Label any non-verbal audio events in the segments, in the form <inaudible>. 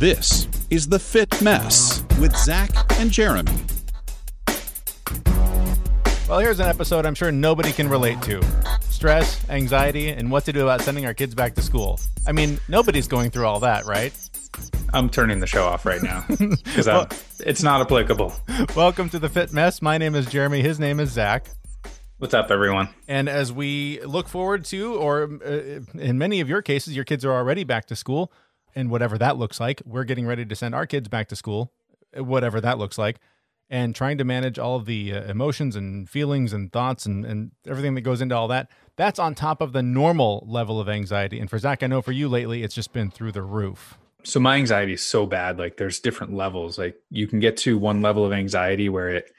This is The Fit Mess with Zach and Jeremy. Well, here's an episode I'm sure nobody can relate to stress, anxiety, and what to do about sending our kids back to school. I mean, nobody's going through all that, right? I'm turning the show off right now because <laughs> well, it's not applicable. Welcome to the Fit Mess. My name is Jeremy. His name is Zach. What's up, everyone? And as we look forward to, or uh, in many of your cases, your kids are already back to school, and whatever that looks like, we're getting ready to send our kids back to school, whatever that looks like, and trying to manage all of the uh, emotions and feelings and thoughts and, and everything that goes into all that. That's on top of the normal level of anxiety. And for Zach, I know for you lately, it's just been through the roof. So my anxiety is so bad. Like there's different levels. Like you can get to one level of anxiety where it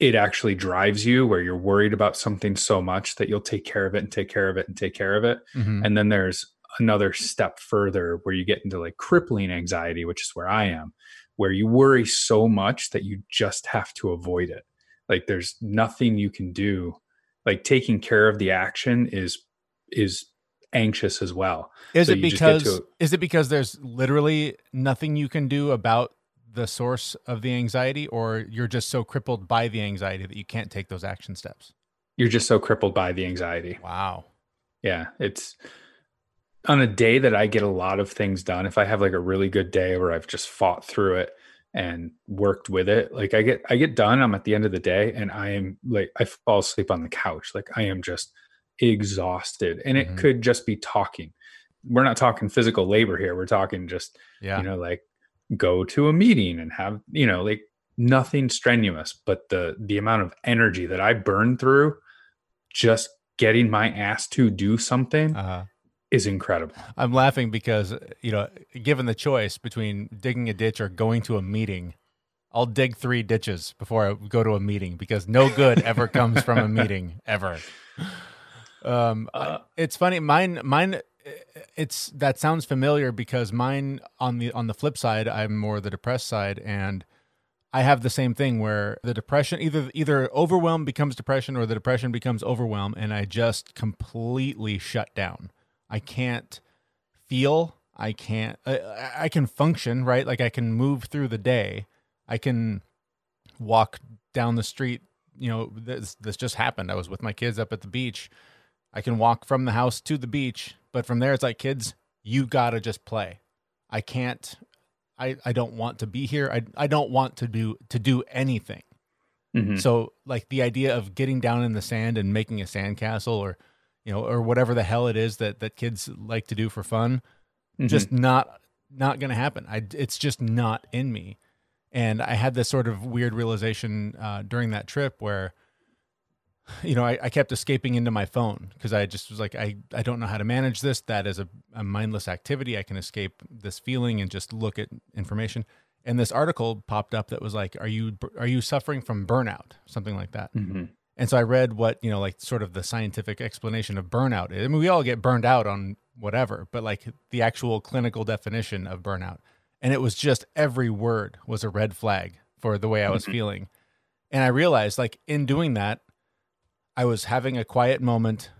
it actually drives you where you're worried about something so much that you'll take care of it and take care of it and take care of it. Mm-hmm. And then there's another step further where you get into like crippling anxiety, which is where I am, where you worry so much that you just have to avoid it. Like there's nothing you can do. Like taking care of the action is is anxious as well. Is so it because is it because there's literally nothing you can do about the source of the anxiety or you're just so crippled by the anxiety that you can't take those action steps? You're just so crippled by the anxiety. Wow. Yeah, it's on a day that I get a lot of things done. If I have like a really good day where I've just fought through it and worked with it, like I get I get done, I'm at the end of the day and I am like I fall asleep on the couch. Like I am just exhausted. And it mm-hmm. could just be talking. We're not talking physical labor here. We're talking just yeah. you know like go to a meeting and have you know like nothing strenuous but the the amount of energy that i burn through just getting my ass to do something uh-huh. Is incredible. I'm laughing because you know given the choice between digging a ditch or going to a meeting i'll dig three ditches before i go to a meeting because no good ever comes from a meeting ever. Um uh, it's funny mine mine it's that sounds familiar because mine on the on the flip side i'm more the depressed side and i have the same thing where the depression either either overwhelm becomes depression or the depression becomes overwhelm and i just completely shut down i can't feel i can't I, I can function right like i can move through the day i can walk down the street you know this this just happened i was with my kids up at the beach i can walk from the house to the beach but from there, it's like, kids, you gotta just play. I can't. I I don't want to be here. I I don't want to do to do anything. Mm-hmm. So like the idea of getting down in the sand and making a sandcastle or you know or whatever the hell it is that that kids like to do for fun, mm-hmm. just not not going to happen. I it's just not in me. And I had this sort of weird realization uh, during that trip where you know, I, I kept escaping into my phone because I just was like, I, I don't know how to manage this. That is a, a mindless activity. I can escape this feeling and just look at information. And this article popped up that was like, are you are you suffering from burnout? Something like that. Mm-hmm. And so I read what you know, like sort of the scientific explanation of burnout. I mean, we all get burned out on whatever, but like the actual clinical definition of burnout. And it was just every word was a red flag for the way I was mm-hmm. feeling. And I realized, like in doing that, I was having a quiet moment,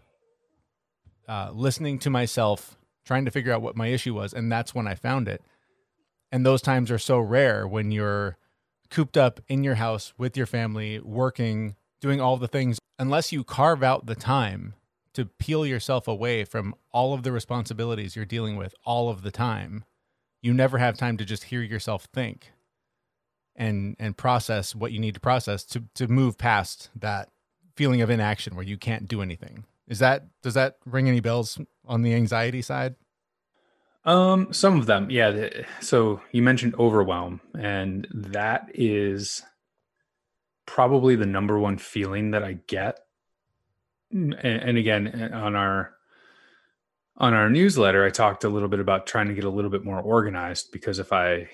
uh, listening to myself, trying to figure out what my issue was, and that's when I found it. And those times are so rare when you're cooped up in your house with your family, working, doing all the things. Unless you carve out the time to peel yourself away from all of the responsibilities you're dealing with all of the time, you never have time to just hear yourself think and and process what you need to process to to move past that feeling of inaction where you can't do anything. Is that does that ring any bells on the anxiety side? Um, some of them, yeah. So you mentioned overwhelm, and that is probably the number one feeling that I get. And, and again, on our on our newsletter, I talked a little bit about trying to get a little bit more organized because if I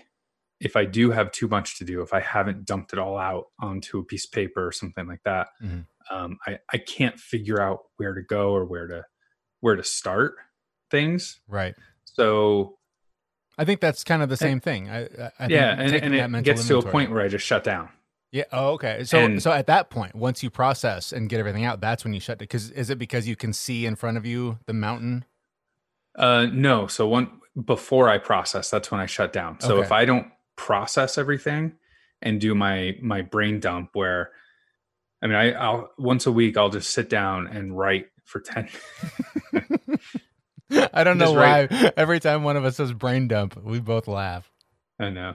if I do have too much to do, if I haven't dumped it all out onto a piece of paper or something like that, mm-hmm um, I I can't figure out where to go or where to where to start things. Right. So I think that's kind of the same thing. I, I yeah, and, and it gets to a point where I just shut down. Yeah. Oh, okay. So, and, so at that point, once you process and get everything out, that's when you shut it. Because is it because you can see in front of you the mountain? Uh, no. So one, before I process, that's when I shut down. So Okay. if I don't process everything and do my my brain dump where I mean I, I'll once a week I'll just sit down and write for 10 <laughs> I don't know Just why. right- Every time one of us says brain dump, we both laugh. I know.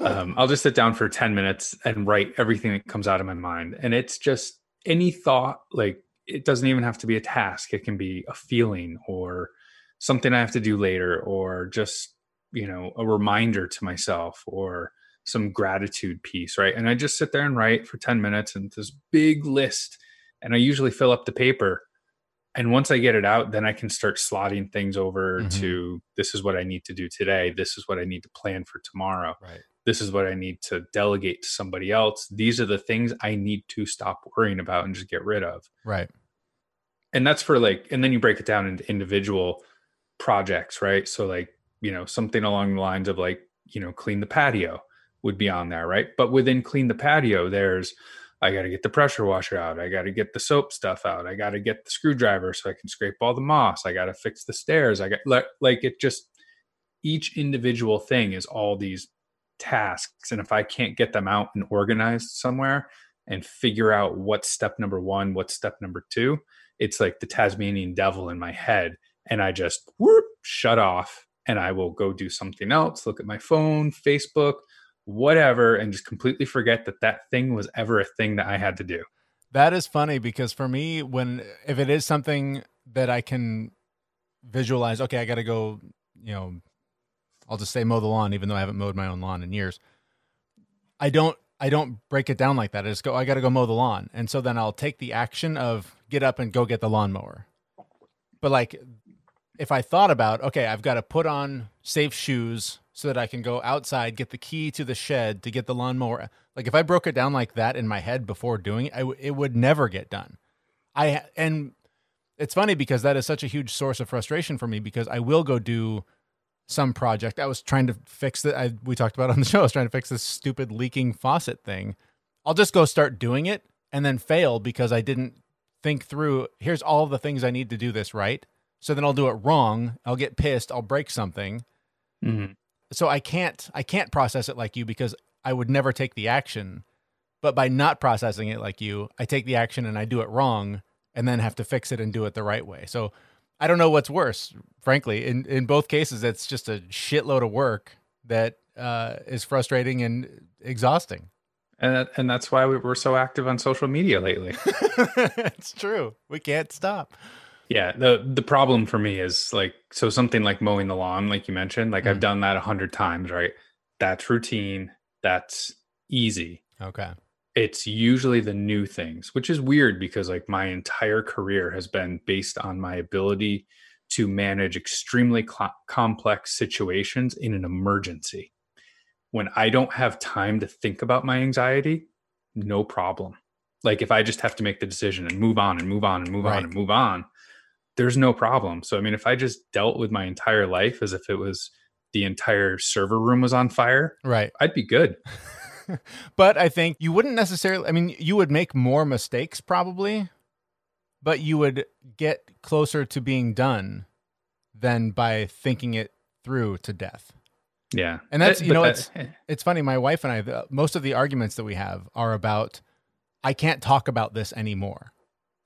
Um, I'll just sit down for 10 minutes and write everything that comes out of my mind. And it's just any thought, like it doesn't even have to be a task. It can be a feeling or something I have to do later, or just, you know, a reminder to myself or some gratitude piece. Right. And I just sit there and write for 10 minutes and this big list. And I usually fill up the paper. And once I get it out, then I can start slotting things over Mhm. to this is what I need to do today. This is what I need to plan for tomorrow Right. this is what I need to delegate to somebody else. These are the things I need to stop worrying about and just get rid of. Right. And that's for like, and then you break it down into individual projects, right? So, like, you know, something along the lines of like, you know, clean the patio would be on there, right? But within clean the patio, there's, I got to get the pressure washer out. I got to get the soap stuff out. I got to get the screwdriver so I can scrape all the moss. I got to fix the stairs. I got like, like it just, each individual thing is all these tasks and if i can't get them out and organized somewhere and figure out what's step number one what's step number two it's like the tasmanian devil in my head and i just whoop, shut off and i will go do something else look at my phone facebook whatever and just completely forget that that thing was ever a thing that i had to do That is funny because for me, when if it is something that I can visualize, okay, I got to go, you know, I'll just say mow the lawn, even though I haven't mowed my own lawn in years. I don't, I don't break it down like that. I just go, I got to go mow the lawn, and so then I'll take the action of get up and go get the lawnmower. But like, if I thought about, okay, I've got to put on safe shoes so that I can go outside, get the key to the shed to get the lawnmower. Like if I broke it down like that in my head before doing it, it would never get done. I and it's funny because that is such a huge source of frustration for me because I will go do some project. I was trying to fix that. I we talked about on the <laughs> show. I was trying to fix this stupid leaking faucet thing. I'll just go start doing it and then fail because I didn't think through. Here's all the things I need to do this right. So then I'll do it wrong. I'll get pissed. I'll break something mm-hmm. So I can't I can't process it like you because I would never take the action. But by not processing it like you, I take the action and I do it wrong and then have to fix it and do it the right way. So I don't know what's worse, frankly. In in both cases it's just a shitload of work that uh, is frustrating and exhausting. and that, and that's why we- we're so active on social media lately <laughs> it's true. We can't stop. Yeah, the the problem for me is like so something like mowing the lawn, like you mentioned, like I've Mhm. done that a hundred times, right? That's routine. That's easy. Okay. It's usually the new things, which is weird because like my entire career has been based on my ability to manage extremely cl- complex situations in an emergency. When I don't have time to think about my anxiety, no problem. Like if I just have to make the decision and move on and move on and move Right. on and move on, there's no problem. So I mean, if I just dealt with my entire life as if it was the entire server room was on fire, Right. I'd be good. <laughs> but I think you wouldn't necessarily. I mean, you would make more mistakes probably, but you would get closer to being done than by thinking it through to death. Yeah. And that's- Eh, you know, but it's- that- It's funny. My wife and I, the, most of the arguments that we have are about, I can't talk about this anymore.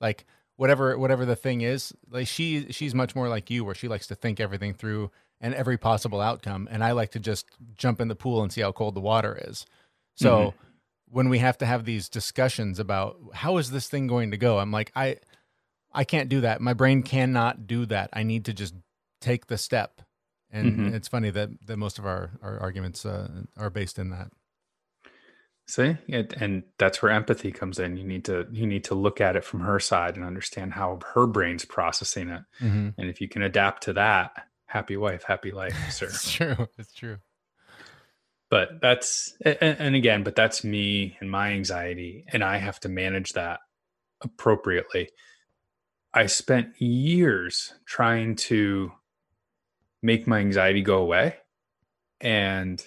Like whatever, whatever the thing is, like she, she's much more like you, where she likes to think everything through and every possible outcome, and I like to just jump in the pool and see how cold the water is. So Mhm. when we have to have these discussions about how is this thing going to go, I'm like, I, I can't do that. My brain cannot do that. I need to just take the step. And Mhm. it's funny that, that most of our, our arguments uh, are based in that. See, it, and that's where empathy comes in. You need to you need to look at it from her side and understand how her brain's processing it. Mm-hmm. And if you can adapt to that, happy wife, happy life, <laughs> sir. It's true. It's true. but that's and, and again, but that's me and my anxiety, and I have to manage that appropriately. I spent years trying to make my anxiety go away, and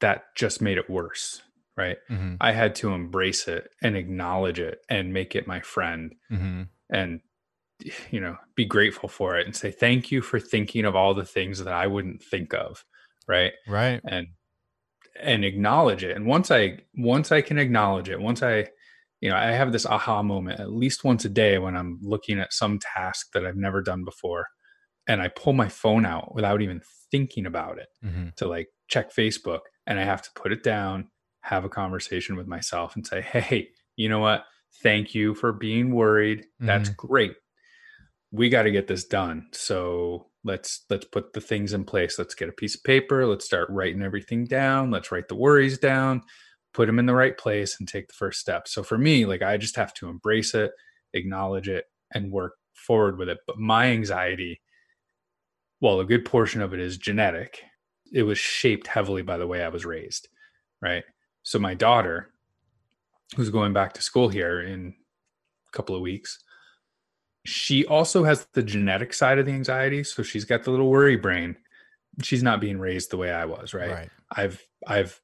that just made it worse. Right. Mm-hmm. I had to embrace it and acknowledge it and make it my friend. Mm-hmm. And you know be grateful for it and say thank you for thinking of all the things that i wouldn't think of right Right. and and acknowledge it and once i once i can acknowledge it once i you know i have this aha moment at least once a day when i'm looking at some task that i've never done before and i pull my phone out without even thinking about it hmm to like check facebook and i have to put it down have a conversation with myself and say hey you know what? Thank you for being worried. That's mm-hmm. great. We got to get this done. So let's let's put the things in place. Let's get a piece of paper. Let's start writing everything down. Let's write the worries down. Put them in the right place and take the first step. So for me like i just have to embrace it acknowledge it and work forward with it. But my anxiety well a good portion of it is genetic. It was shaped heavily by the way i was raised right so my daughter who's going back to school here in a couple of weeks she also has the genetic side of the anxiety so she's got the little worry brain she's not being raised the way i was right, Right. i've i've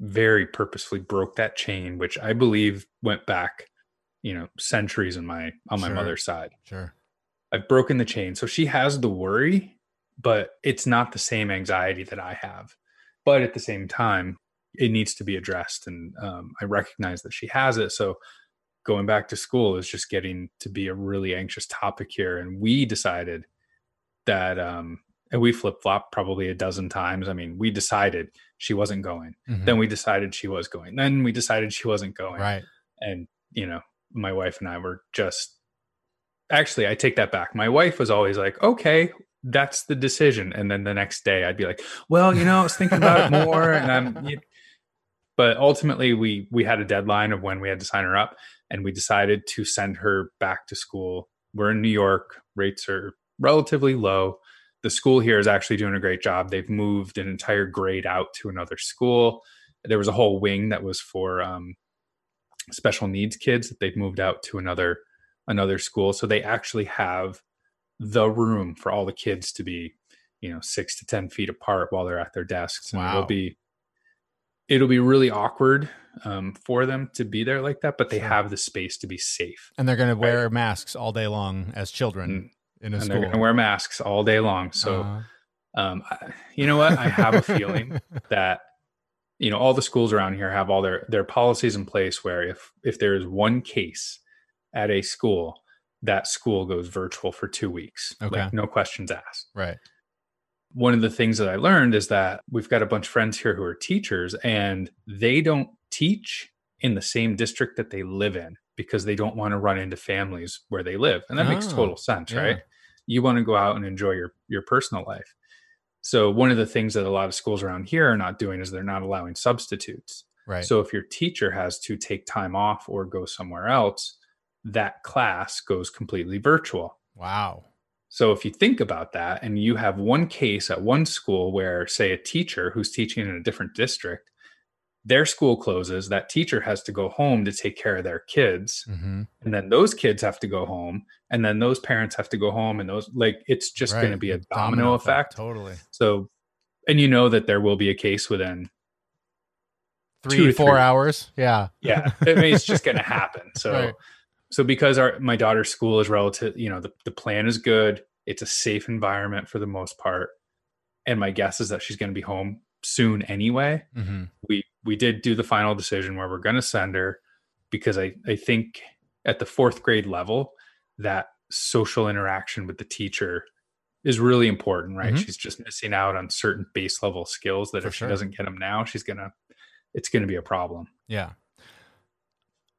very purposefully broke that chain which i believe went back you know centuries on my on my Sure. mother's side Sure. i've broken the chain so she has the worry but it's not the same anxiety that i have but at the same time it needs to be addressed and um, i recognize that she has it. So going back to school is just getting to be a really anxious topic here and we decided that um and we flip-flopped probably a dozen times. I mean we decided she wasn't going. Mhm. then we decided she was going. Then we decided she wasn't going. Right. and you know my wife and i were just actually i take that back. My wife was always like okay that's the decision. And then the next day i'd be like well you know i was thinking about it more and i'm <laughs> you- but ultimately we we had a deadline of when we had to sign her up and we decided to send her back to school. We're in new york rates are relatively low. The school here is actually doing a great job. They've moved an entire grade out to another school. There was a whole wing that was for um, special needs kids that they've moved out to another another school. So they actually have the room for all the kids to be you know six to ten feet apart while they're at their desks. And Wow. it'll be it'll be really awkward um, for them to be there like that but they Sure. have the space to be safe And they're going to wear masks all day long as children in a and school. they're going to wear masks all day long so Uh, um, I, you know what i have a feeling <laughs> that you know all the schools around here have all their their policies in place where if if there is one case at a school that school goes virtual for two weeks Okay. like no questions asked right. One of the things that i learned is that we've got a bunch of friends here who are teachers and they don't teach in the same district that they live in because they don't want to run into families where they live and that makes Oh, total sense yeah. right you want to go out and enjoy your your personal life so one of the things that a lot of schools around here are not doing is they're not allowing substitutes Right. so if your teacher has to take time off or go somewhere else that class goes completely virtual wow. So if you think about that and you have one case at one school where say a teacher who's teaching in a different district their school closes that teacher has to go home to take care of their kids hmm and then those kids have to go home and then those parents have to go home and those like it's just going to be a The domino, effect. Totally. so and you know that there will be a case within Three, four three. hours. Yeah. yeah i mean it's just going to happen <laughs> so Right. So because our my daughter's school is relative you know the, the plan is good it's a safe environment for the most part and my guess is that she's going to be home soon anyway hmm we we did do the final decision where we're going to send her because i i think at the fourth grade level that social interaction with the teacher is really important right Mhm. she's just missing out on certain base level skills that For if sure. she doesn't get them now she's gonna it's gonna be a problem Yeah.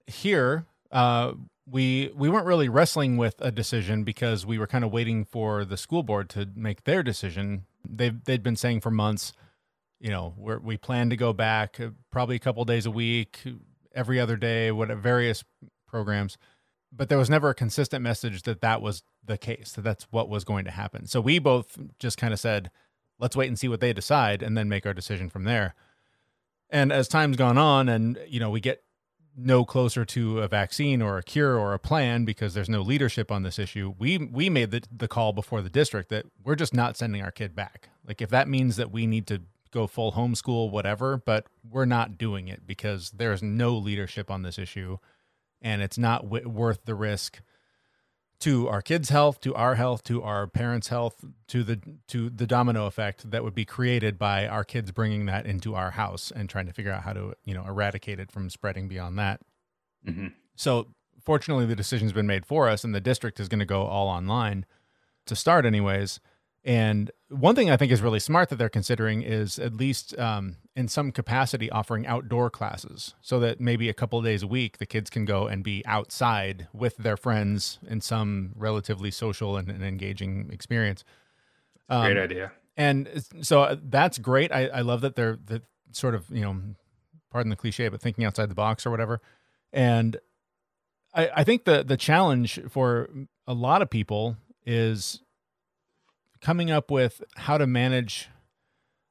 Here, uh, we we weren't really wrestling with a decision because we were kind of waiting for the school board to make their decision. They they'd been saying for months, you know, we're, we plan to go back uh, probably a couple days a week, every other day, what various programs, but there was never a consistent message that that was the case, that that's what was going to happen. So we both just kind of said, let's wait and see what they decide, and then make our decision from there. And as time's gone on, and you know, we get no closer to a vaccine or a cure or a plan because there's no leadership on this issue. We we made the the call before the district that we're just not sending our kid back. Like if that means that we need to go full homeschool, whatever, but we're not doing it because there's no leadership on this issue, and it's not w- worth the risk to our kids' health, to our health, to our parents' health, to the to the domino effect that would be created by our kids bringing that into our house and trying to figure out how to you know eradicate it from spreading beyond that. Mm-hmm. So fortunately, the decision's been made for us, and the district is going to go all online to start, anyways. And one thing I think is really smart that they're considering is at least um, in some capacity offering outdoor classes so that maybe a couple of days a week the kids can go and be outside with their friends in some relatively social and, and engaging experience. Um, great idea. And so uh, that's great. I, I love that they're that sort of, you know, pardon the cliche, but thinking outside the box or whatever. And I, I think the the challenge for a lot of people is coming up with how to manage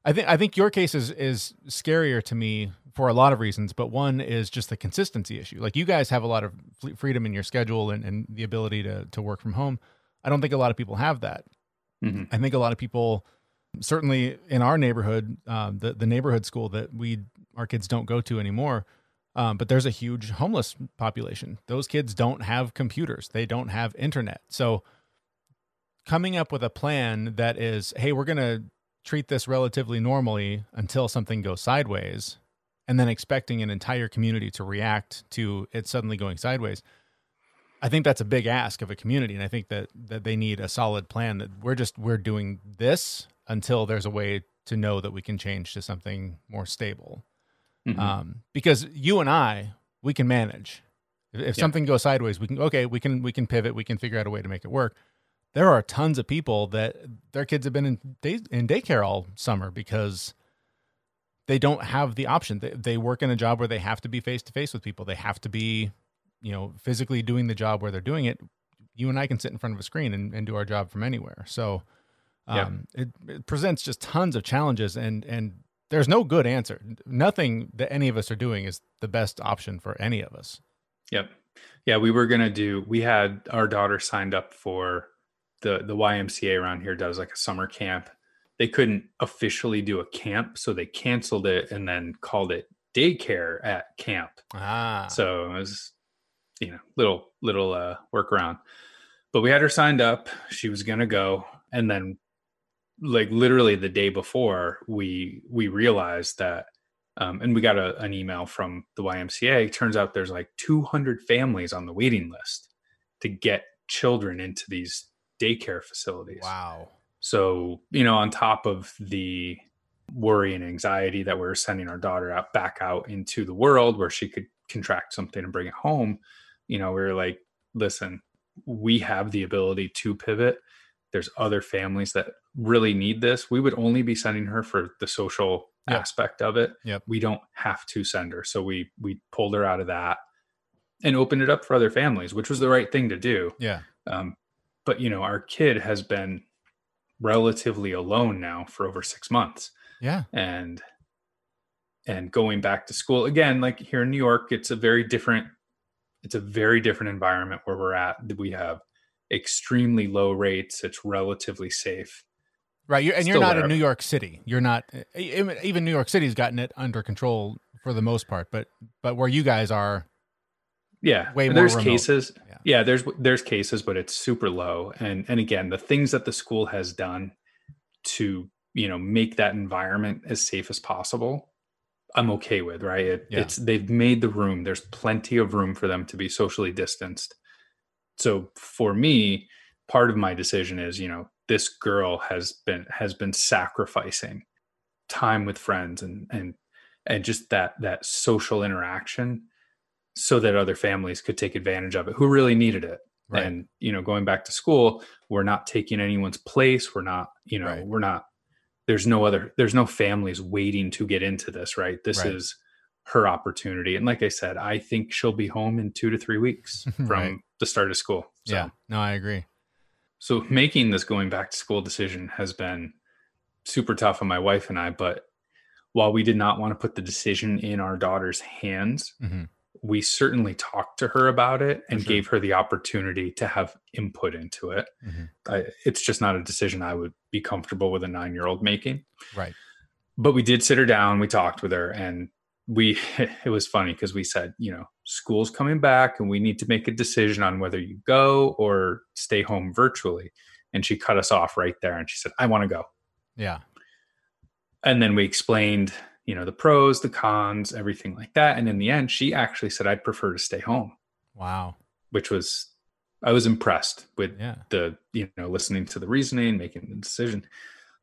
I think I think your case is is scarier to me for a lot of reasons, but one is just the consistency issue. Like you guys have a lot of freedom in your schedule and, and the ability to to work from home. I don't think a lot of people have that. Mm-hmm. I think a lot of people, certainly in our neighborhood, um, the the neighborhood school that we our kids don't go to anymore, um, but there's a huge homeless population. Those kids don't have computers. They don't have internet. So coming up with a plan that is, hey, we're going to treat this relatively normally until something goes sideways, and then expecting an entire community to react to it suddenly going sideways. I think that's a big ask of a community, and I think that that they need a solid plan. That we're just we're doing this until there's a way to know that we can change to something more stable. Mm-hmm. Um, because you and I, we can manage. If, if yeah. something goes sideways, we can okay, we can we can pivot, we can figure out a way to make it work there are tons of people that their kids have been in day, in daycare all summer because they don't have the option. They, they work in a job where they have to be face to face with people. They have to be, you know, physically doing the job where they're doing it. You and I can sit in front of a screen and, and do our job from anywhere. So um, yeah. it, it presents just tons of challenges and and there's no good answer. Nothing that any of us are doing is the best option for any of us. Yep. Yeah, we were gonna do. We had our daughter signed up for the the YMCA around here does like a summer camp. They couldn't officially do a camp, so they canceled it and then called it daycare at camp. Ah. So it was, you know, little little uh, workaround. But we had her signed up. She was gonna go, and then, like literally the day before, we we realized that, um, and we got a, an email from the YMCA. Turns out there's like 200 families on the waiting list to get children into these daycare facilities. Wow. So, you know, on top of the worry and anxiety that we are sending our daughter out back out into the world where she could contract something and bring it home, you know, we were like, listen, we have the ability to pivot. There's other families that really need this. We would only be sending her for the social yep. aspect of it. Yep. We don't have to send her. So we we pulled her out of that and opened it up for other families, which was the right thing to do. Yeah. Um, but you know our kid has been relatively alone now for over six months. Yeah. And and going back to school again like here in new york it's a very different it's a very different environment where we're at. We have extremely low rates. It's relatively safe. Right. You're, and Still you're not in new york city. You're not even new york city's gotten it under control for the most part but but where you guys are yeah way more there's remote. cases yeah. yeah there's there's cases but it's super low and and again the things that the school has done to you know make that environment as safe as possible i'm okay with right it, yeah. it's they've made the room there's plenty of room for them to be socially distanced so for me part of my decision is you know this girl has been has been sacrificing time with friends and and and just that that social interaction so that other families could take advantage of it who really needed it. Right. and you know going back to school we're not taking anyone's place. We're not you know right. we're not there's no other there's no families waiting to get into this right? This right. is her opportunity. And like i said i think she'll be home in two to three weeks <laughs> from the start of school. So, yeah. No i agree. So making this going back to school decision has been super tough on my wife and i but while we did not want to put the decision in our daughter's hands mm-hmm we certainly talked to her about it and sure. gave her the opportunity to have input into it. Mm-hmm. I, it's just not a decision I would be comfortable with a nine year old making. Right. But we did sit her down, we talked with her, and we, <laughs> it was funny because we said, you know, school's coming back and we need to make a decision on whether you go or stay home virtually. And she cut us off right there and she said, I want to go. Yeah. And then we explained, you know, the pros, the cons, everything like that. And in the end, she actually said, I'd prefer to stay home. Wow. Which was, I was impressed with Yeah. the, you know, listening to the reasoning, making the decision.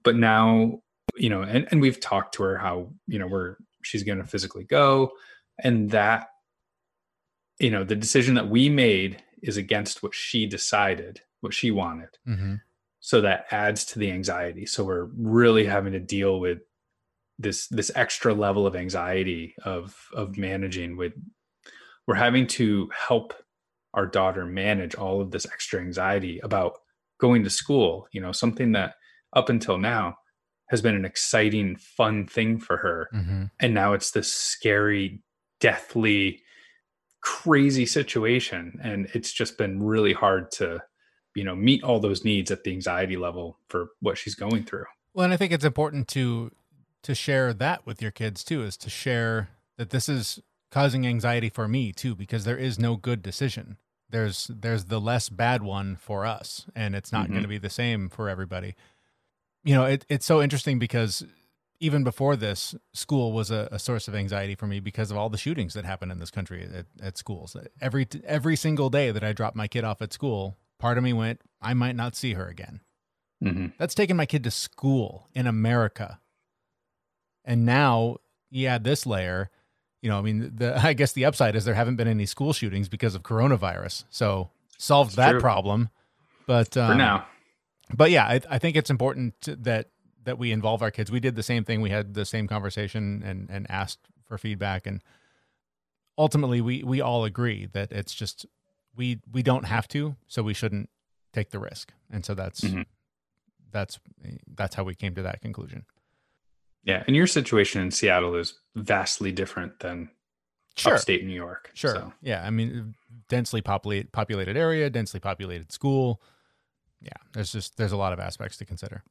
But now, you know, and, and we've talked to her how, you know, we're, she's going to physically go. And that, you know, the decision that we made is against what she decided, what she wanted hmm so that adds to the anxiety so we're really having to deal with this this extra level of anxiety of of managing with we're having to help our daughter manage all of this extra anxiety about going to school. You know something that up until now has been an exciting fun thing for her. Hmm and now it's this scary deathly crazy situation. And it's just been really hard to you know meet all those needs at the anxiety level for what she's going through. Well, and I think it's important to to share that with your kids too, is to share that this is causing anxiety for me too, because there is no good decision. There's there's the less bad one for us, and it's not Mhm. going to be the same for everybody. You know, it, it's so interesting because even before this, school was a, a source of anxiety for me because of all the shootings that happen in this country at, at schools. Every every single day that I dropped my kid off at school, part of me went, I might not see her again. mm-hmm. That's taking my kid to school in America. And now you add this layer, you know, I mean, the <laughs> I guess the upside is there haven't been any school shootings because of coronavirus. So solved It's that true. problem. But um, for now but yeah, I, I think it's important to, that that we involve our kids. We did the same thing. We had the same conversation and and asked for feedback, and ultimately, we we all agree that it's just we we don't have to, so we shouldn't take the risk. And so that's Mhm. that's that's how we came to that conclusion. Yeah and your situation in seattle is vastly different than upstate new york Sure. so Yeah. I mean, densely populate, populated area, densely populated school. Yeah. There's just, there's a lot of aspects to consider.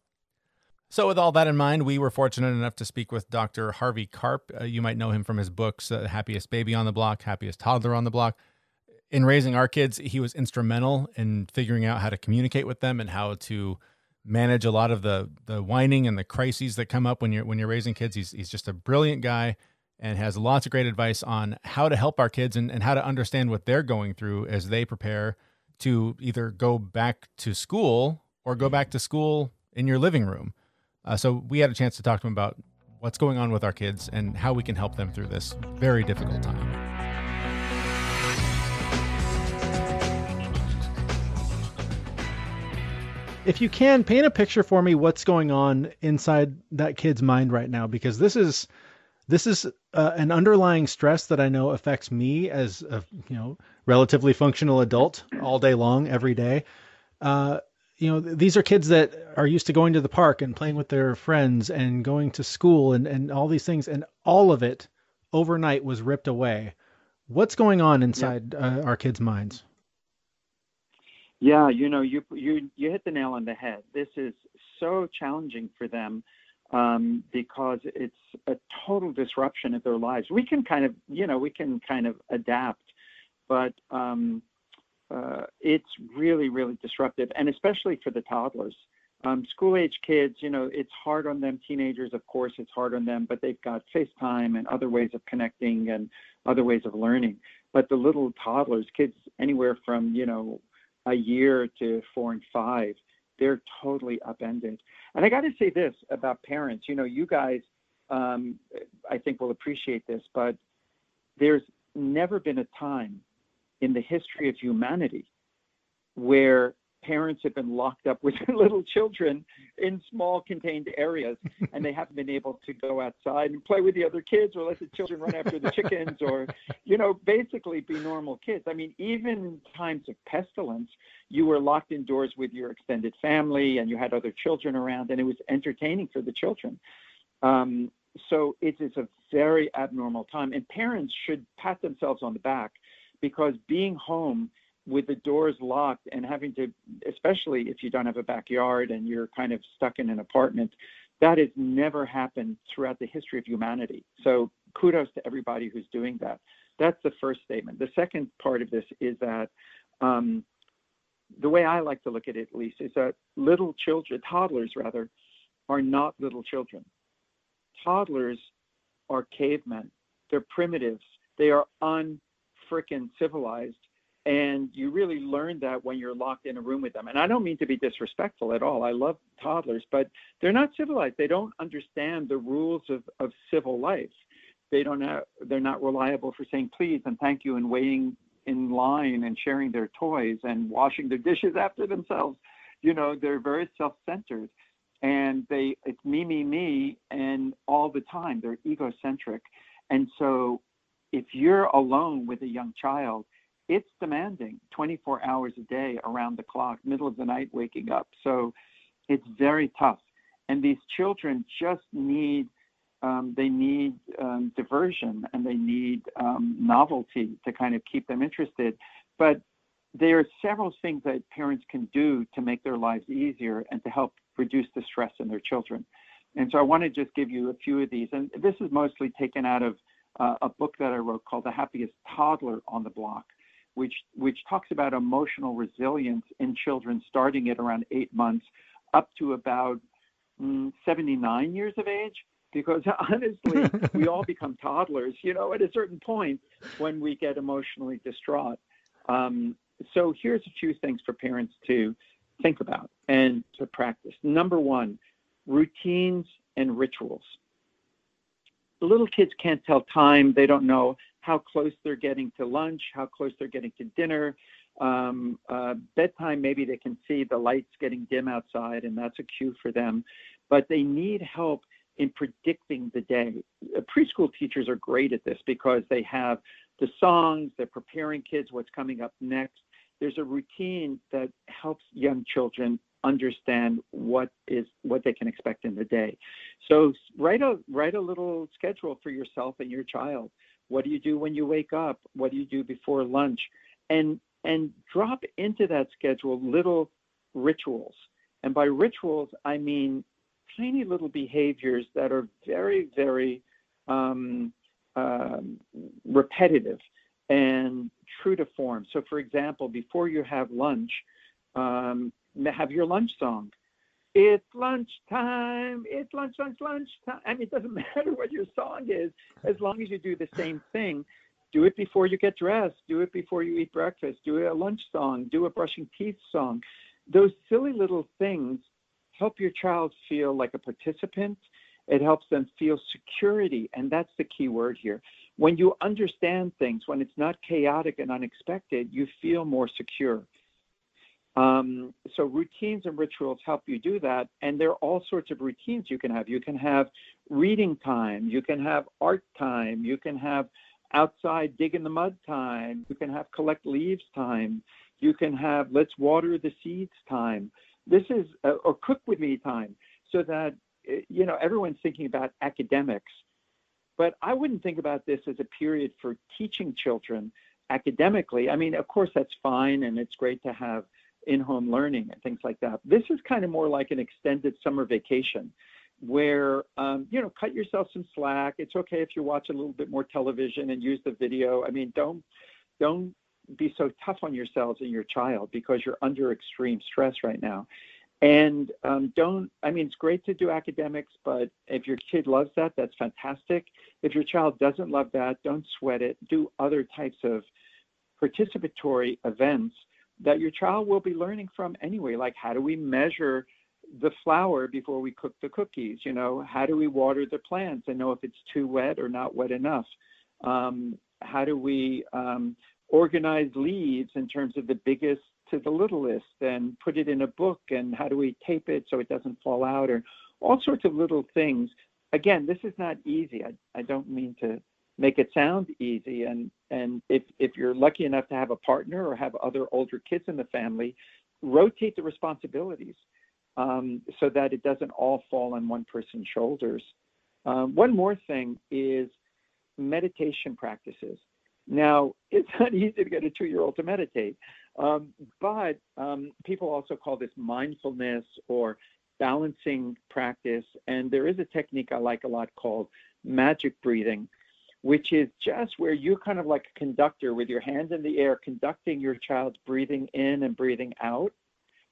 So, with all that in mind, we were fortunate enough to speak with Dr. Harvey Karp. Uh, you might know him from his books, uh, Happiest Baby on the Block, Happiest Toddler on the Block. In raising our kids, he was instrumental in figuring out how to communicate with them and how to manage a lot of the the whining and the crises that come up when you're when you're raising kids. He's he's just a brilliant guy and has lots of great advice on how to help our kids and, and how to understand what they're going through as they prepare to either go back to school or go back to school in your living room. Uh, so we had a chance to talk to him about what's going on with our kids and how we can help them through this very difficult time. If you can paint a picture for me what's going on inside that kid's mind right now because this is this is uh, an underlying stress that I know affects me as a you know relatively functional adult all day long every day. Uh, you know these are kids that are used to going to the park and playing with their friends and going to school and and all these things and all of it overnight was ripped away. What's going on inside uh, our kids' minds? Yeah, you know, you you you hit the nail on the head. This is so challenging for them um, because it's a total disruption of their lives. We can kind of, you know, we can kind of adapt, but um, uh, it's really, really disruptive, and especially for the toddlers. Um, school age kids, you know, it's hard on them. Teenagers, of course, it's hard on them, but they've got FaceTime and other ways of connecting and other ways of learning. But the little toddlers, kids anywhere from, you know, a year to four and five, they're totally upended. And I got to say this about parents. You know, you guys, um, I think will appreciate this, but there's never been a time in the history of humanity where parents have been locked up with their <laughs> little children in small contained areas and they haven't been able to go outside and play with the other kids or let the children run after the chickens or you know basically be normal kids. I mean even in times of pestilence you were locked indoors with your extended family and you had other children around and it was entertaining for the children. Um, so it is a very abnormal time and parents should pat themselves on the back because being home with the doors locked and having to, especially if you don't have a backyard and you're kind of stuck in an apartment, that has never happened throughout the history of humanity. So kudos to everybody who's doing that. That's the first statement. The second part of this is that um, the way I like to look at it, at least, is that little children, toddlers rather, are not little children. Toddlers are cavemen. They're primitives. They are unfrickin' civilized. And you really learn that when you're locked in a room with them. And I don't mean to be disrespectful at all. I love toddlers, but they're not civilized. They don't understand the rules of, of civil life. They don't have, they're not reliable for saying please and thank you and waiting in line and sharing their toys and washing their dishes after themselves. You know, they're very self-centered and they it's me me me and all the time they're egocentric and so if you're alone with a young child it's demanding 24 hours a day around the clock, middle of the night waking up. So it's very tough. And these children just need um, they need um, diversion and they need um, novelty to kind of keep them interested. But there are several things that parents can do to make their lives easier and to help reduce the stress in their children. And so I want to just give you a few of these. And this is mostly taken out of uh, a book that I wrote called The Happiest Toddler on the Block which which talks about emotional resilience in children starting at around eight months up to about mm, 79 years of age. Because <laughs> honestly we all <laughs> become toddlers you know at a certain point when we get emotionally distraught. Um, so here's a few things for parents to think about and to practice. Number one routines and rituals. The little kids can't tell time. They don't know how close they're getting to lunch, how close they're getting to dinner. Um, uh, bedtime, maybe they can see the lights getting dim outside, and that's a cue for them. But they need help in predicting the day. Uh, preschool teachers are great at this because they have the songs, they're preparing kids what's coming up next. There's a routine that helps young children understand what is what they can expect in the day. So write a write a little schedule for yourself and your child. What do you do when you wake up? What do you do before lunch? And and drop into that schedule little rituals. And by rituals, I mean tiny little behaviors that are very, very um, um, repetitive and true to form. So, for example, before you have lunch, um, have your lunch song it's lunchtime, it's lunch, lunch, lunch time. I mean, it doesn't <laughs> matter what your song is, as long as you do the same thing. Do it before you get dressed, do it before you eat breakfast, do a lunch song, do a brushing teeth song. Those silly little things help your child feel like a participant. It helps them feel security, and that's the key word here. When you understand things, when it's not chaotic and unexpected, you feel more secure. Um, so routines and rituals help you do that. And there are all sorts of routines you can have. You can have reading time, you can have art time, you can have outside dig in the mud time, you can have collect leaves time, you can have let's water the seeds time. This is uh, or cook with me time, so that uh, you know everyone's thinking about academics, but I wouldn't think about this as a period for teaching children academically. I mean, of course that's fine, and it's great to have in-home learning and things like that. This is kind of more like an extended summer vacation where um, you know cut yourself some slack. It's okay if you watch a little bit more television and use the video. I mean don't don't be so tough on yourselves and your child because you're under extreme stress right now. And um, don't i mean it's great to do academics but if your kid loves that that's fantastic. If your child doesn't love that don't sweat it. Do other types of participatory events that your child will be learning from anyway. Like, how do we measure the flour before we cook the cookies? You know, how do we water the plants and know if it's too wet or not wet enough? Um, how do we um, organize leaves in terms of the biggest to the littlest and put it in a book? And how do we tape it so it doesn't fall out? Or all sorts of little things. Again, this is not easy. I, I don't mean to make it sound easy and and if if you're lucky enough to have a partner or have other older kids in the family rotate the responsibilities um, so that it doesn't all fall on one person's shoulders. Um, one more thing is meditation practices. Now <laughs> it's not easy to get a two-year-old to meditate um, but um, people also call this mindfulness or balancing practice. And there is a technique i like a lot called magic breathing which is just where you're kind of like a conductor with your hands in the air, conducting your child's breathing in and breathing out.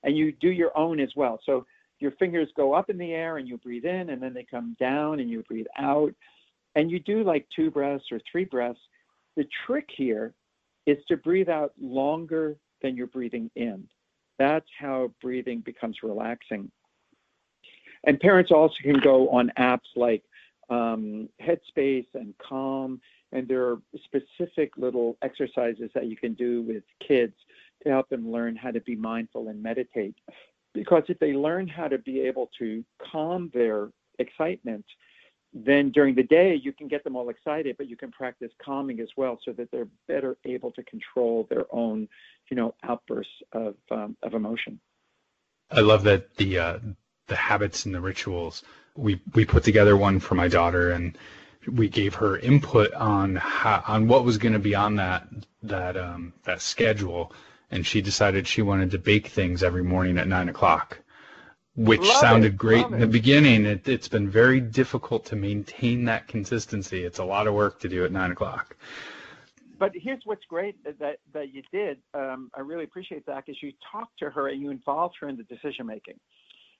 And you do your own as well. So your fingers go up in the air and you breathe in, and then they come down and you breathe out. And you do like two breaths or three breaths. The trick here is to breathe out longer than you're breathing in. That's how breathing becomes relaxing. And parents also can go on apps like um, Headspace and Calm, and there are specific little exercises that you can do with kids to help them learn how to be mindful and meditate. Because if they learn how to be able to calm their excitement, then during the day you can get them all excited, but you can practice calming as well, so that they're better able to control their own, you know, outbursts of um, of emotion. I love that the uh, the habits and the rituals. We we put together one for my daughter, and we gave her input on how, on what was going to be on that that um, that schedule, and she decided she wanted to bake things every morning at nine o'clock which love sounded it, great in the beginning. It, has been very difficult to maintain that consistency. It's a lot of work to do at nine o'clock. But here's what's great that that you did. Um, I really appreciate that is you talked to her and you involved her in the decision making.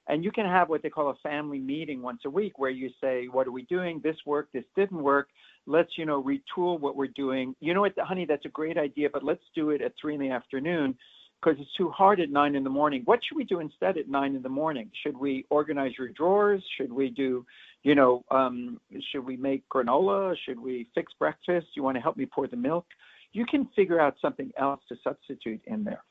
And you can have what they call a family meeting once a week where you say, what are we doing? This worked, this didn't work. Let's, you know, retool what we're doing. You know what, honey, that's a great idea, but let's do it at three in the afternoon because it's too hard at nine in the morning. What should we do instead at nine in the morning? Should we organize your drawers? Should we do, you know, um, should we make granola? Should we fix breakfast? You want to help me pour the milk? You can figure out something else to substitute in there.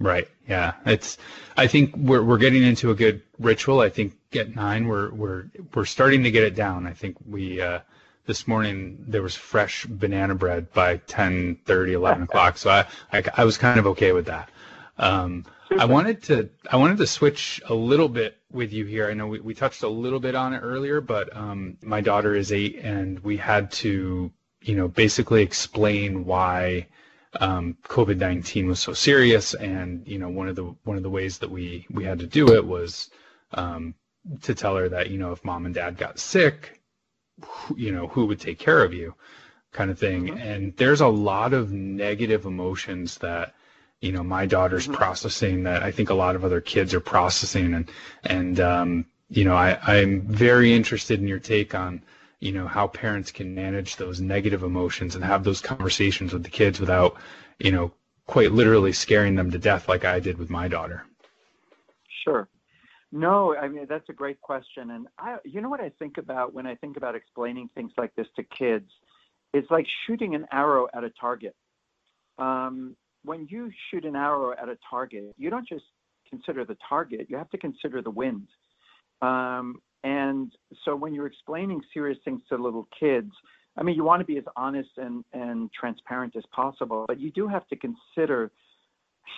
Right. Yeah. It's. I think we're we're getting into a good ritual. I think at nine we're we're we're starting to get it down. I think we. Uh, this morning there was fresh banana bread by 10 30 11 <laughs> o'clock so I, I, I was kind of okay with that um, i wanted to i wanted to switch a little bit with you here i know we, we touched a little bit on it earlier but um, my daughter is eight and we had to you know basically explain why um, covid-19 was so serious and you know one of the one of the ways that we we had to do it was um, to tell her that you know if mom and dad got sick you know, who would take care of you kind of thing. Mm-hmm. And there's a lot of negative emotions that, you know, my daughter's mm-hmm. processing that I think a lot of other kids are processing. And, and, um, you know, I, I'm very interested in your take on, you know, how parents can manage those negative emotions and have those conversations with the kids without, you know, quite literally scaring them to death like I did with my daughter. Sure. No, I mean that's a great question, and I, you know what I think about when I think about explaining things like this to kids, it's like shooting an arrow at a target. Um, when you shoot an arrow at a target, you don't just consider the target; you have to consider the wind. Um, and so when you're explaining serious things to little kids, I mean, you want to be as honest and, and transparent as possible, but you do have to consider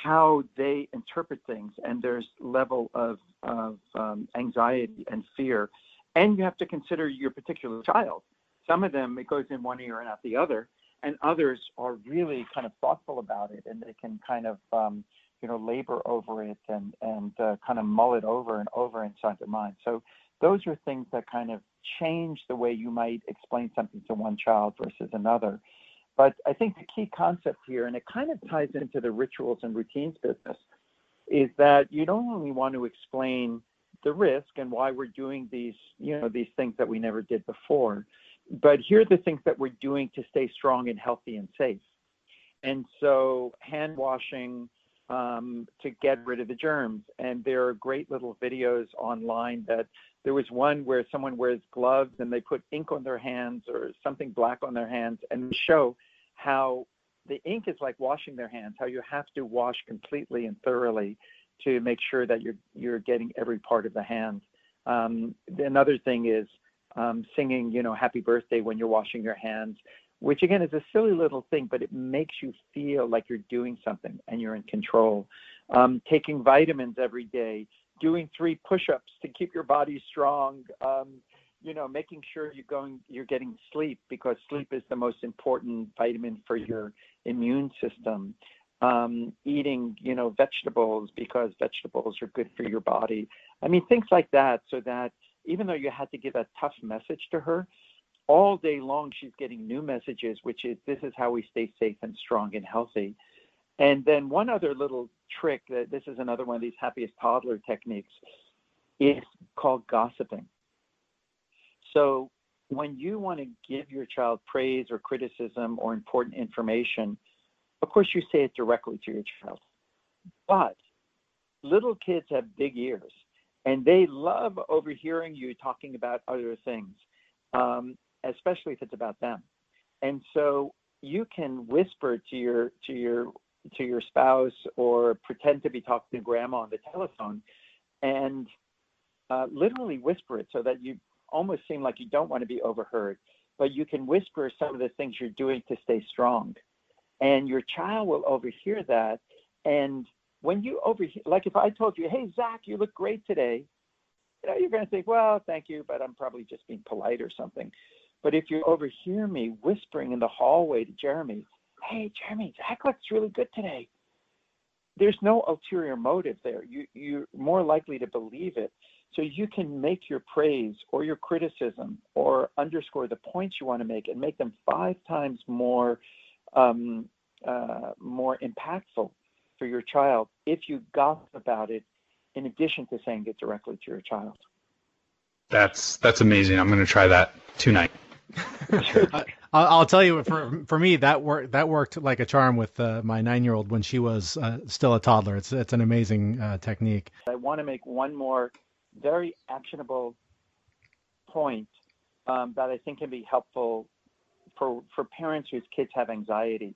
how they interpret things and there's level of, of um, anxiety and fear. And you have to consider your particular child. Some of them it goes in one ear and out the other and others are really kind of thoughtful about it and they can kind of um, you know labor over it and and uh, kind of mull it over and over inside their mind. So those are things that kind of change the way you might explain something to one child versus another but I think the key concept here, and it kind of ties into the rituals and routines business, is that you don't only want to explain the risk and why we're doing these, you know, these things that we never did before, but here are the things that we're doing to stay strong and healthy and safe. And so hand washing um, to get rid of the germs. And there are great little videos online that there was one where someone wears gloves and they put ink on their hands or something black on their hands and show how the ink is like washing their hands, how you have to wash completely and thoroughly to make sure that you're you're getting every part of the hand. Um, another thing is um, singing, you know, "Happy Birthday" when you're washing your hands, which again is a silly little thing, but it makes you feel like you're doing something and you're in control. Um, taking vitamins every day, doing three push-ups to keep your body strong. Um, you know, making sure you're going, you're getting sleep because sleep is the most important vitamin for your immune system. Um, eating, you know, vegetables because vegetables are good for your body. I mean, things like that, so that even though you had to give a tough message to her, all day long she's getting new messages, which is this is how we stay safe and strong and healthy. And then one other little trick that this is another one of these happiest toddler techniques is called gossiping. So when you want to give your child praise or criticism or important information, of course you say it directly to your child. But little kids have big ears and they love overhearing you talking about other things, um, especially if it's about them. And so you can whisper to your to your to your spouse or pretend to be talking to grandma on the telephone and uh, literally whisper it so that you almost seem like you don't want to be overheard but you can whisper some of the things you're doing to stay strong and your child will overhear that and when you overhear, like if I told you, hey, Zach, you look great today, you know, you're going to think, well, thank you, but I'm probably just being polite or something. But if you overhear me whispering in the hallway to Jeremy, hey, Jeremy, Zach looks really good today, there's no ulterior motive there. You, you're more likely to believe it. So you can make your praise or your criticism or underscore the points you want to make and make them five times more um, uh, more impactful for your child if you gossip about it in addition to saying it directly to your child. That's that's amazing. I'm going to try that tonight. <laughs> I'll tell you for for me that worked that worked like a charm with uh, my nine year old when she was uh, still a toddler. It's it's an amazing uh, technique. I want to make one more very actionable point um, that I think can be helpful for for parents whose kids have anxiety,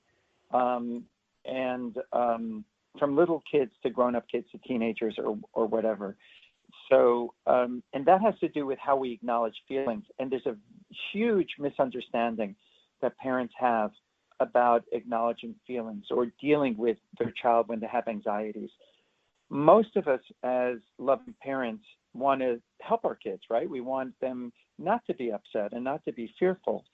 um, and um, from little kids to grown-up kids to teenagers or or whatever. So, um, and that has to do with how we acknowledge feelings. And there's a huge misunderstanding that parents have about acknowledging feelings or dealing with their child when they have anxieties. Most of us, as loving parents, want to help our kids, right? We want them not to be upset and not to be fearful.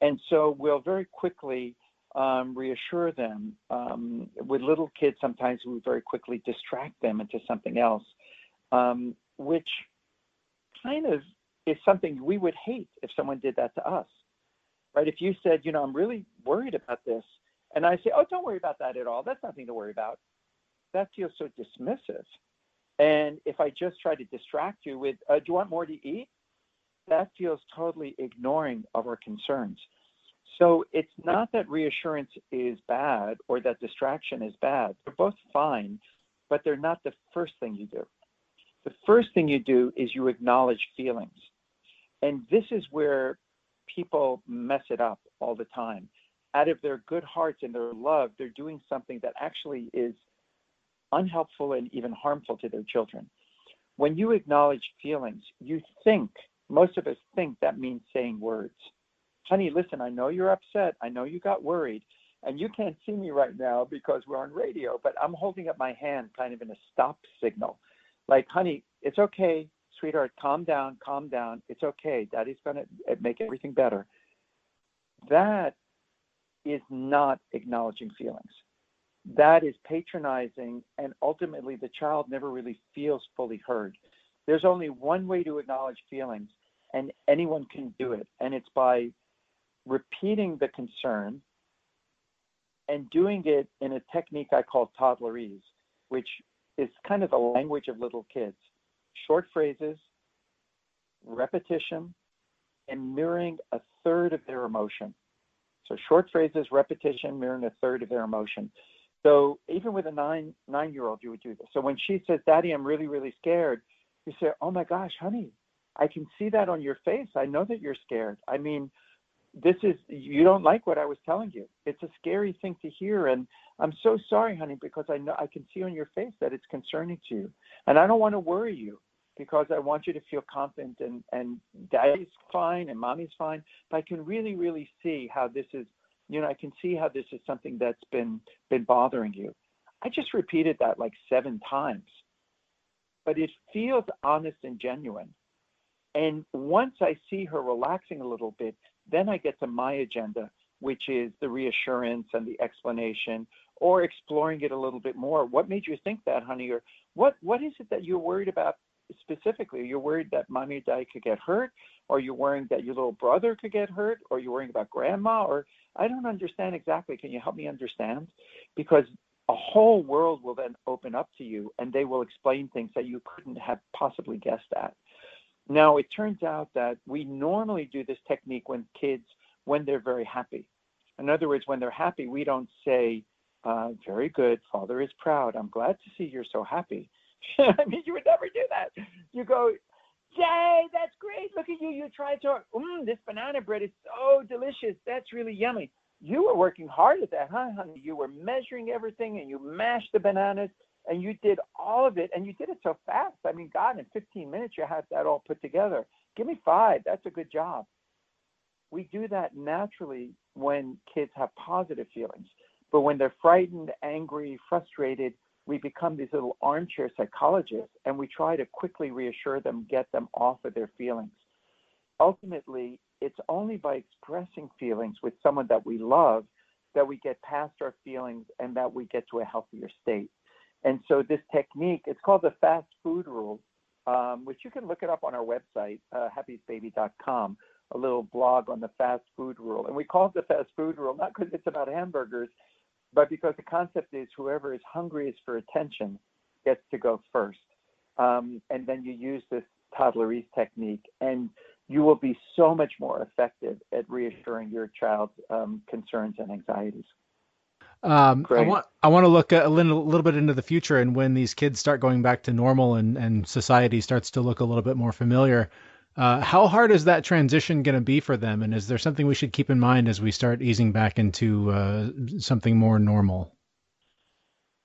And so we'll very quickly um, reassure them. Um, with little kids, sometimes we very quickly distract them into something else, um, which kind of is something we would hate if someone did that to us, right? If you said, you know, I'm really worried about this, and I say, oh, don't worry about that at all. That's nothing to worry about. That feels so dismissive. And if I just try to distract you with, uh, do you want more to eat? That feels totally ignoring of our concerns. So it's not that reassurance is bad or that distraction is bad. They're both fine, but they're not the first thing you do. The first thing you do is you acknowledge feelings. And this is where people mess it up all the time. Out of their good hearts and their love, they're doing something that actually is unhelpful and even harmful to their children. When you acknowledge feelings, you think, most of us think that means saying words honey, listen, I know you're upset. I know you got worried. And you can't see me right now because we're on radio, but I'm holding up my hand kind of in a stop signal. Like, honey, it's okay, sweetheart, calm down, calm down. It's okay. Daddy's going to eh, make everything better. That is not acknowledging feelings. That is patronizing, and ultimately, the child never really feels fully heard. There's only one way to acknowledge feelings, and anyone can do it, and it's by repeating the concern and doing it in a technique I call toddlerese, which is kind of the language of little kids. Short phrases, repetition, and mirroring a third of their emotion. So short phrases, repetition, mirroring a third of their emotion. So even with a nine nine year old, you would do this. So when she says, "Daddy, I'm really really scared," you say, "Oh my gosh, honey, I can see that on your face. I know that you're scared. I mean, this is you don't like what I was telling you. It's a scary thing to hear, and I'm so sorry, honey, because I know I can see on your face that it's concerning to you, and I don't want to worry you because I want you to feel confident and and daddy's fine and mommy's fine. But I can really really see how this is, you know, I can see how this is something that's been been bothering you. I just repeated that like seven times, but it feels honest and genuine. And once I see her relaxing a little bit, then I get to my agenda, which is the reassurance and the explanation or exploring it a little bit more. What made you think that, honey? Or what what is it that you're worried about specifically? Are You're worried that mommy or daddy could get hurt, or you're worrying that your little brother could get hurt, or you're worrying about grandma, or I don't understand exactly. Can you help me understand? Because a whole world will then open up to you and they will explain things that you couldn't have possibly guessed at. Now, it turns out that we normally do this technique when kids, when they're very happy. In other words, when they're happy, we don't say, uh, very good, father is proud. I'm glad to see you're so happy. <laughs> I mean, you would never do that. You go, Yay, that's great. Look at you. You tried to, mmm, this banana bread is so delicious. That's really yummy. You were working hard at that, huh, honey? You were measuring everything and you mashed the bananas and you did all of it and you did it so fast. I mean, God, in 15 minutes you had that all put together. Give me five. That's a good job. We do that naturally when kids have positive feelings. But when they're frightened, angry, frustrated, we become these little armchair psychologists and we try to quickly reassure them, get them off of their feelings. Ultimately, it's only by expressing feelings with someone that we love that we get past our feelings and that we get to a healthier state. And so this technique, it's called the fast food rule, um, which you can look it up on our website, uh, happiestbaby.com, a little blog on the fast food rule. And we call it the fast food rule, not because it's about hamburgers, but because the concept is whoever is hungriest for attention gets to go first. Um, and then you use this toddlerese technique, and you will be so much more effective at reassuring your child's um, concerns and anxieties. Um, I want I want to look a little, a little bit into the future and when these kids start going back to normal and, and society starts to look a little bit more familiar. Uh, how hard is that transition going to be for them? And is there something we should keep in mind as we start easing back into uh, something more normal?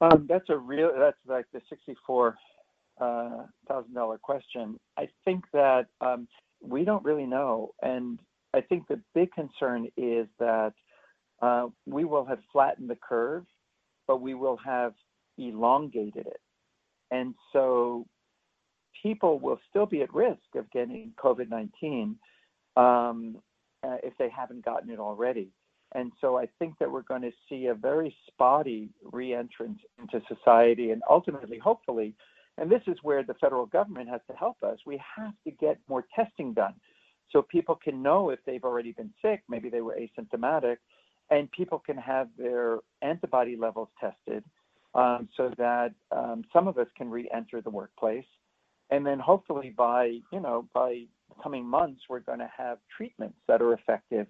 Um, that's a real. That's like the sixty-four uh, thousand dollar question. I think that um, we don't really know, and I think the big concern is that uh, we will have flattened the curve, but we will have elongated it, and so people will still be at risk of getting COVID 19 um, uh, if they haven't gotten it already. And so I think that we're going to see a very spotty reentrance into society and ultimately, hopefully, and this is where the federal government has to help us, we have to get more testing done so people can know if they've already been sick, maybe they were asymptomatic, and people can have their antibody levels tested um, so that um, some of us can re enter the workplace. And then hopefully by you know by coming months we're going to have treatments that are effective.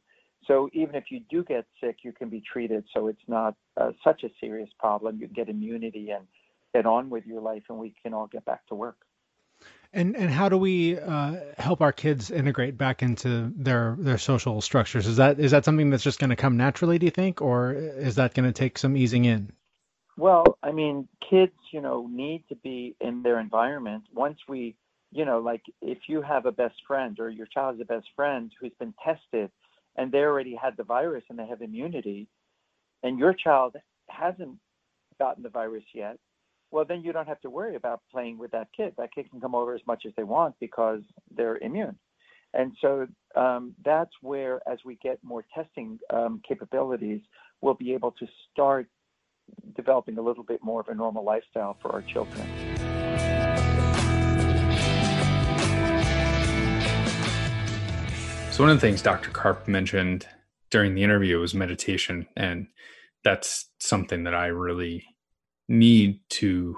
So even if you do get sick you can be treated so it's not uh, such a serious problem. You get immunity and get on with your life and we can all get back to work and and how do we uh, help our kids integrate back into their their social structures? Is that is that something that's just going to come naturally do you think? Or is that going to take some easing in? Well, I mean, kids, you know, need to be in their environment. Once we, you know, like if you have a best friend or your child has a best friend who's been tested and they already had the virus and they have immunity, and your child hasn't gotten the virus yet, well, then you don't have to worry about playing with that kid. That kid can come over as much as they want because they're immune. And so um, that's where, as we get more testing um, capabilities, we'll be able to start developing a little bit more of a normal lifestyle for our children. So, one of the things Dr. Karp mentioned during the interview was meditation. And that's something that I really need to.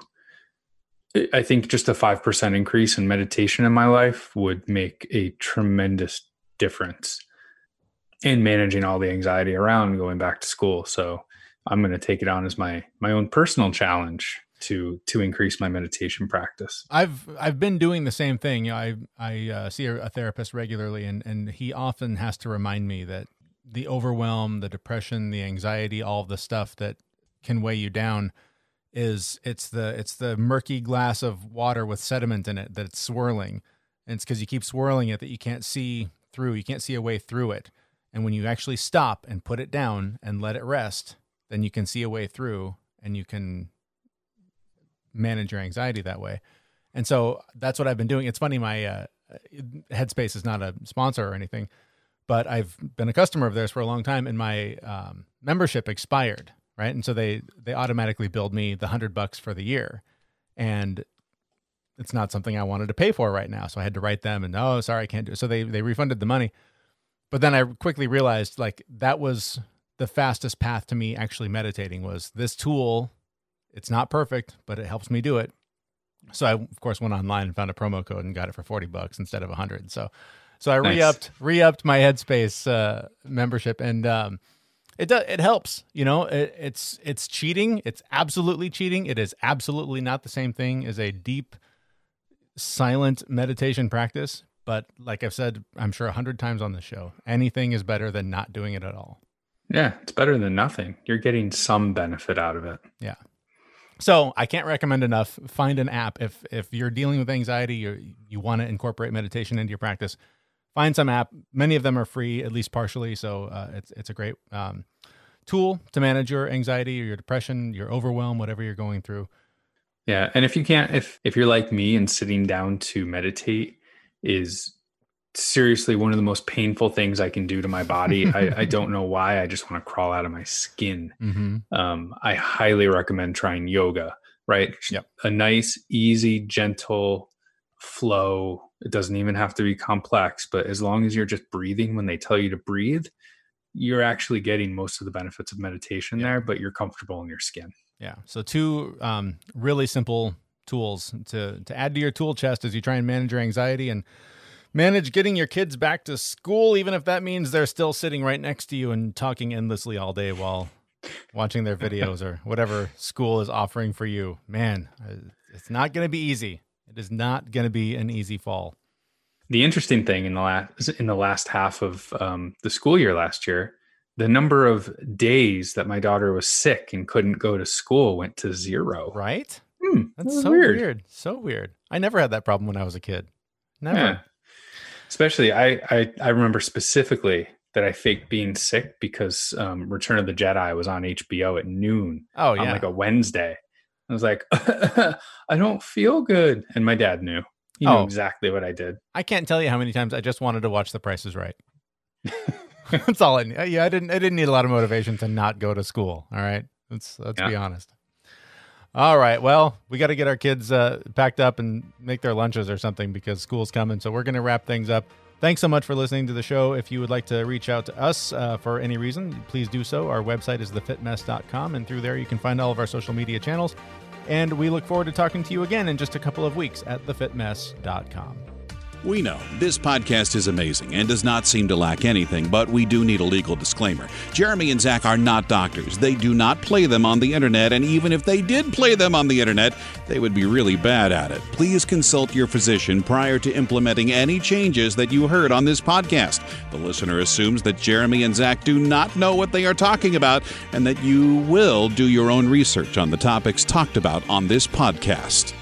I think just a 5% increase in meditation in my life would make a tremendous difference in managing all the anxiety around going back to school. So, I'm going to take it on as my my own personal challenge to to increase my meditation practice. I've I've been doing the same thing. You know, I I uh, see a therapist regularly, and and he often has to remind me that the overwhelm, the depression, the anxiety, all the stuff that can weigh you down is it's the it's the murky glass of water with sediment in it that's swirling. And it's because you keep swirling it that you can't see through. You can't see a way through it. And when you actually stop and put it down and let it rest, then you can see a way through and you can manage your anxiety that way. And so that's what I've been doing. It's funny, my uh, Headspace is not a sponsor or anything, but I've been a customer of theirs for a long time, and my um, membership expired, right? And so they they automatically billed me the hundred bucks for the year, and it's not something I wanted to pay for right now. So I had to write them and oh, sorry, I can't do it. So they they refunded the money. But then I quickly realized like that was the fastest path to me actually meditating was this tool. It's not perfect, but it helps me do it. So I of course went online and found a promo code and got it for 40 bucks instead of 100. So so I Nice. re-upped re-upped my Headspace uh, membership and um it does it helps, you know. It, it's it's cheating. It's absolutely cheating. It is absolutely not the same thing as a deep silent meditation practice, but like I've said, I'm sure a hundred times on the show, anything is better than not doing it at all. Yeah, it's better than nothing. You're getting some benefit out of it. Yeah. So I can't recommend enough. Find an app if if you're dealing with anxiety, you you want to incorporate meditation into your practice. Find some app. Many of them are free, at least partially. So uh, it's it's a great um, tool to manage your anxiety or your depression, your overwhelm, whatever you're going through. Yeah, and if you can't, if if you're like me and sitting down to meditate is seriously one of the most painful things I can do to my body. <laughs> I, I don't know why. I just want to crawl out of my skin. Mm-hmm. Um, I highly recommend trying yoga. Right, Yep. a nice, easy, gentle flow. It doesn't even have to be complex, but as long as you're just breathing when they tell you to breathe, you're actually getting most of the benefits of meditation Yeah. there. But you're comfortable in your skin. Yeah. So two um, really simple tools to to add to your tool chest as you try and manage your anxiety and manage getting your kids back to school, even if that means they're still sitting right next to you and talking endlessly all day while watching their <laughs> videos or whatever school is offering for you. Man, uh, it's not going to be easy. It is not going to be an easy fall. The interesting thing in the last in the last half of um, the school year last year, the number of days that my daughter was sick and couldn't go to school went to zero. Right? Hmm, That's that so weird. So weird. I never had that problem when I was a kid. Never. Yeah. Especially, I, I I remember specifically that I faked being sick because um, Return of the Jedi was on HBO at noon Oh yeah, on like a Wednesday. I was like, <laughs> I don't feel good, and my dad knew. He knew Oh. exactly what I did. I can't tell you how many times I just wanted to watch The Price is Right. <laughs> That's all I need. Yeah, I didn't. I didn't need a lot of motivation to not go to school. All right, let's let's be honest. All right. Well, we got to get our kids uh, packed up and make their lunches or something because school's coming. So we're going to wrap things up. Thanks so much for listening to the show. If you would like to reach out to us uh, for any reason, please do so. Our website is thefitmess.com, and through there you can find all of our social media channels. And we look forward to talking to you again in just a couple of weeks at thefitmess.com. We know this podcast is amazing and does not seem to lack anything, but we do need a legal disclaimer. Jeremy and Zach are not doctors. They do not play them on the internet, and even if they did play them on the internet, they would be really bad at it. Please consult your physician prior to implementing any changes that you heard on this podcast. The listener assumes that Jeremy and Zach do not know what they are talking about and that you will do your own research on the topics talked about on this podcast.